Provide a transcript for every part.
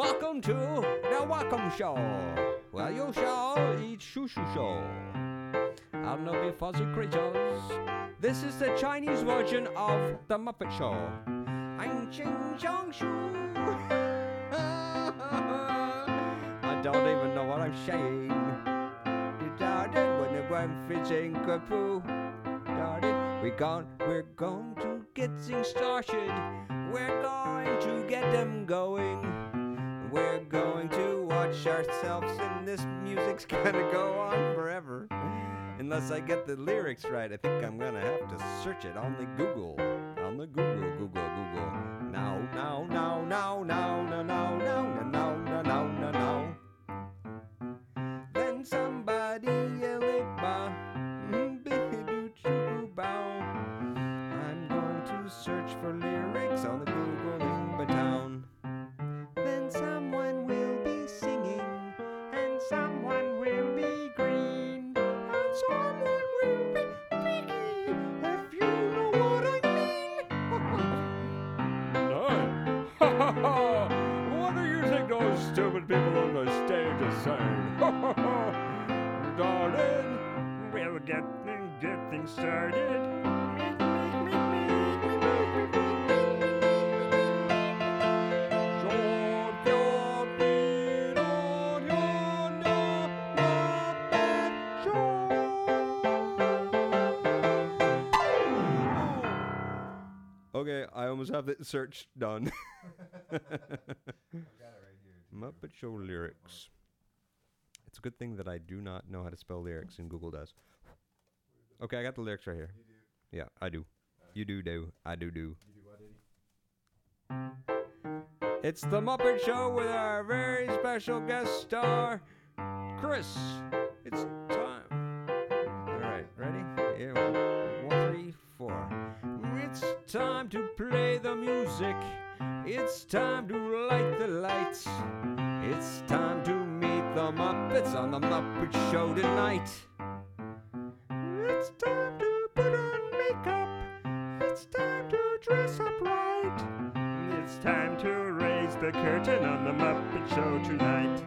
Welcome to the Welcome Show, where you shall eat shoo show. I'll not be fuzzy creatures. This is the Chinese version of the Muppet Show. I'm Ching Chong Shu. I don't even know what I'm saying. You started when it went kapoo. We're going, we're going to get things started. We're going to get them going. We're going to watch ourselves, and this music's gonna go on forever. Unless I get the lyrics right, I think I'm gonna have to search it on the Google. On the Google, Google, What do you think those stupid people on the stage are saying? Darling, we'll get, get things started. Okay, I almost have the search done. Muppet Show lyrics. It's a good thing that I do not know how to spell lyrics and Google does. Okay, I got the lyrics right here. Yeah, I do. You do do. I do do. It's the Muppet Show with our very special guest star, Chris. It's time. All right, ready? Yeah, one, one, three, four. It's time to play the music. It's time to light the lights. It's time to meet the Muppets on the Muppet Show tonight. It's time to put on makeup. It's time to dress up right. It's time to raise the curtain on the Muppet Show tonight.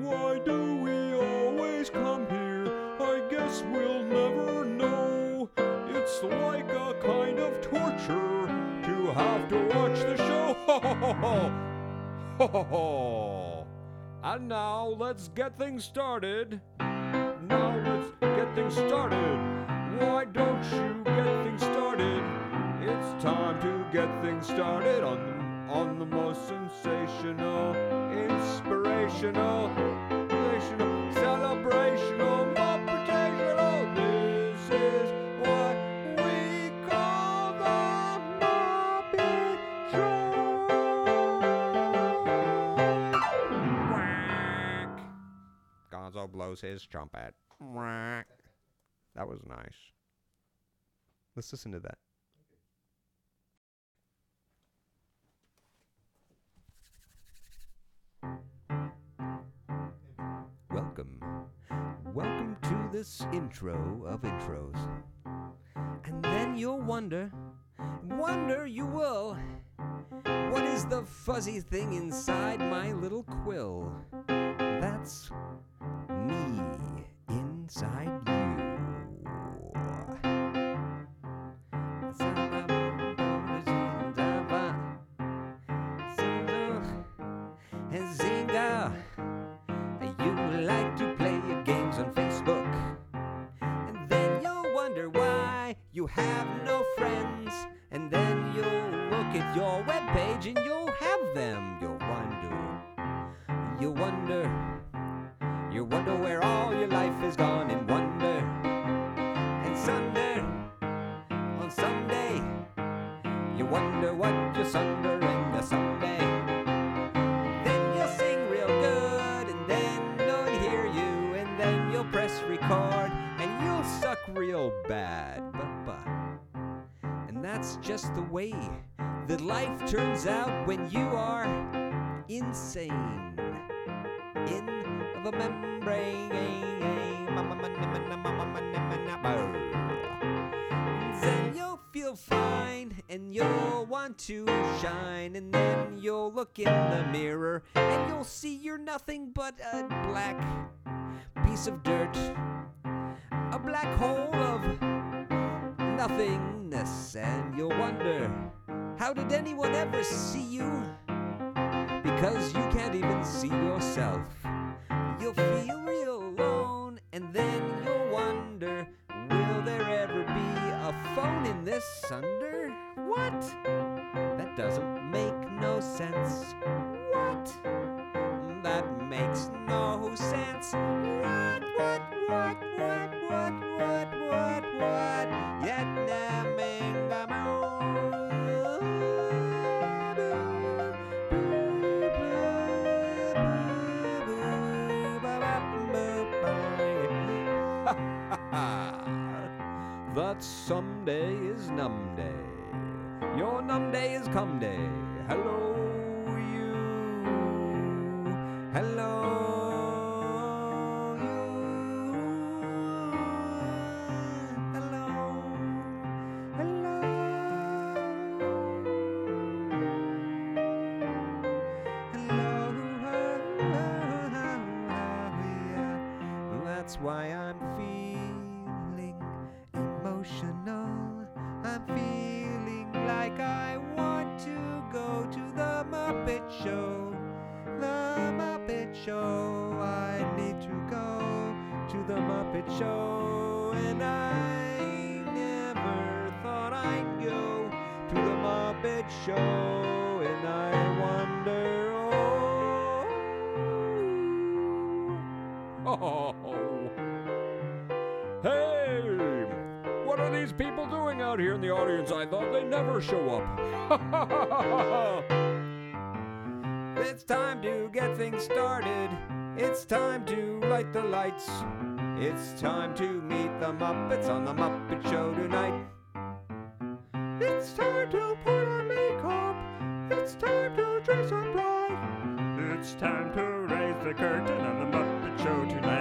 Why do we always come here? I guess we'll never know. It's like a kind of torture to have to watch the show. Ho ho ho ho! Ho ho! And now let's get things started. Now let's get things started. Why don't you get things started? It's time to get things started on the, on the most sensational, inspirational, blows his trumpet. That was nice. Let's listen to that. Welcome. Welcome to this intro of intros. And then you'll wonder, wonder you will, what is the fuzzy thing inside my little quill? That's me inside you. Just the way that life turns out when you are insane in the membrane. Then you'll feel fine and you'll want to shine. And then you'll look in the mirror and you'll see you're nothing but a black piece of dirt. A black hole of nothingness. And you'll wonder, how did anyone ever see you? Because you can't even see yourself. You'll feel real alone, and then you'll wonder will there ever be a phone in this sunder? What? That doesn't Someday is num day. Your num day is come day. Hello, you. Hello, you. Hello. Hello. Hello. That's why I'm feeling Show. I need to go to the Muppet Show. And I never thought I'd go to the Muppet Show. And I wonder, oh. oh, oh. Hey! What are these people doing out here in the audience? I thought they'd never show up. It's time to get things started. It's time to light the lights. It's time to meet the Muppets on the Muppet Show tonight. It's time to put on makeup. It's time to dress up right. it's time to raise the curtain on the Muppet Show tonight.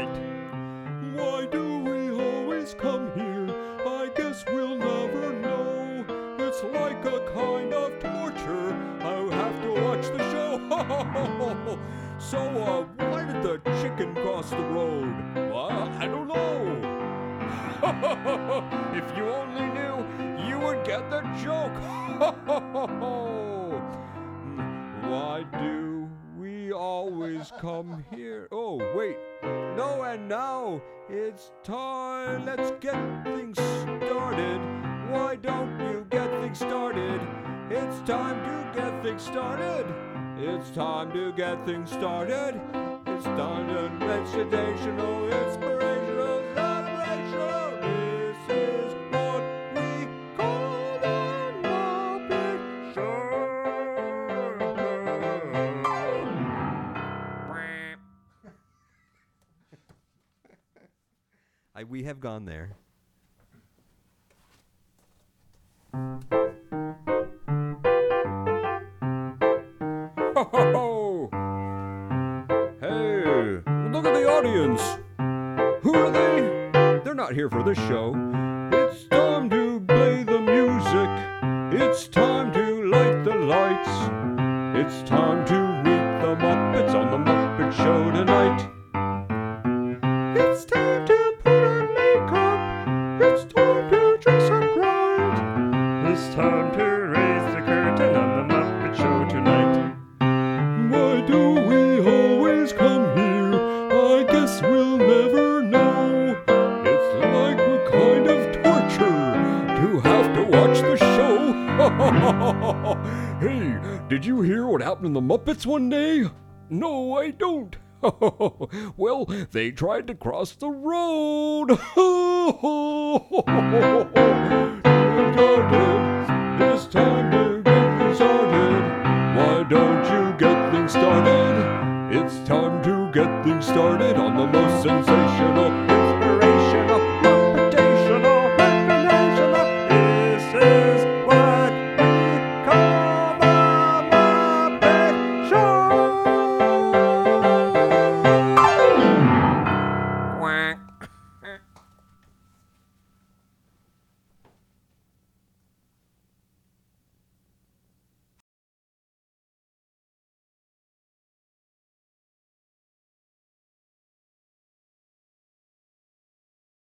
so, uh, why did the chicken cross the road? Well, I don't know. if you only knew, you would get the joke. Why do we always come here? Oh, wait. No, and now it's time. Let's get things started. Why don't you get things started? It's time to get things started. It's time to get things started. It's time to educational, inspirational, celebrational. This is what we call the Muppet I, we have gone there. Audience. Who are they? They're not here for this show. It's time to play the music. It's time to light the lights. It's time to have to watch the show. hey, did you hear what happened in the Muppets one day? No, I don't. well, they tried to cross the road. It's time to get things started. Why don't you get things started? It's time to get things started on the most sensational,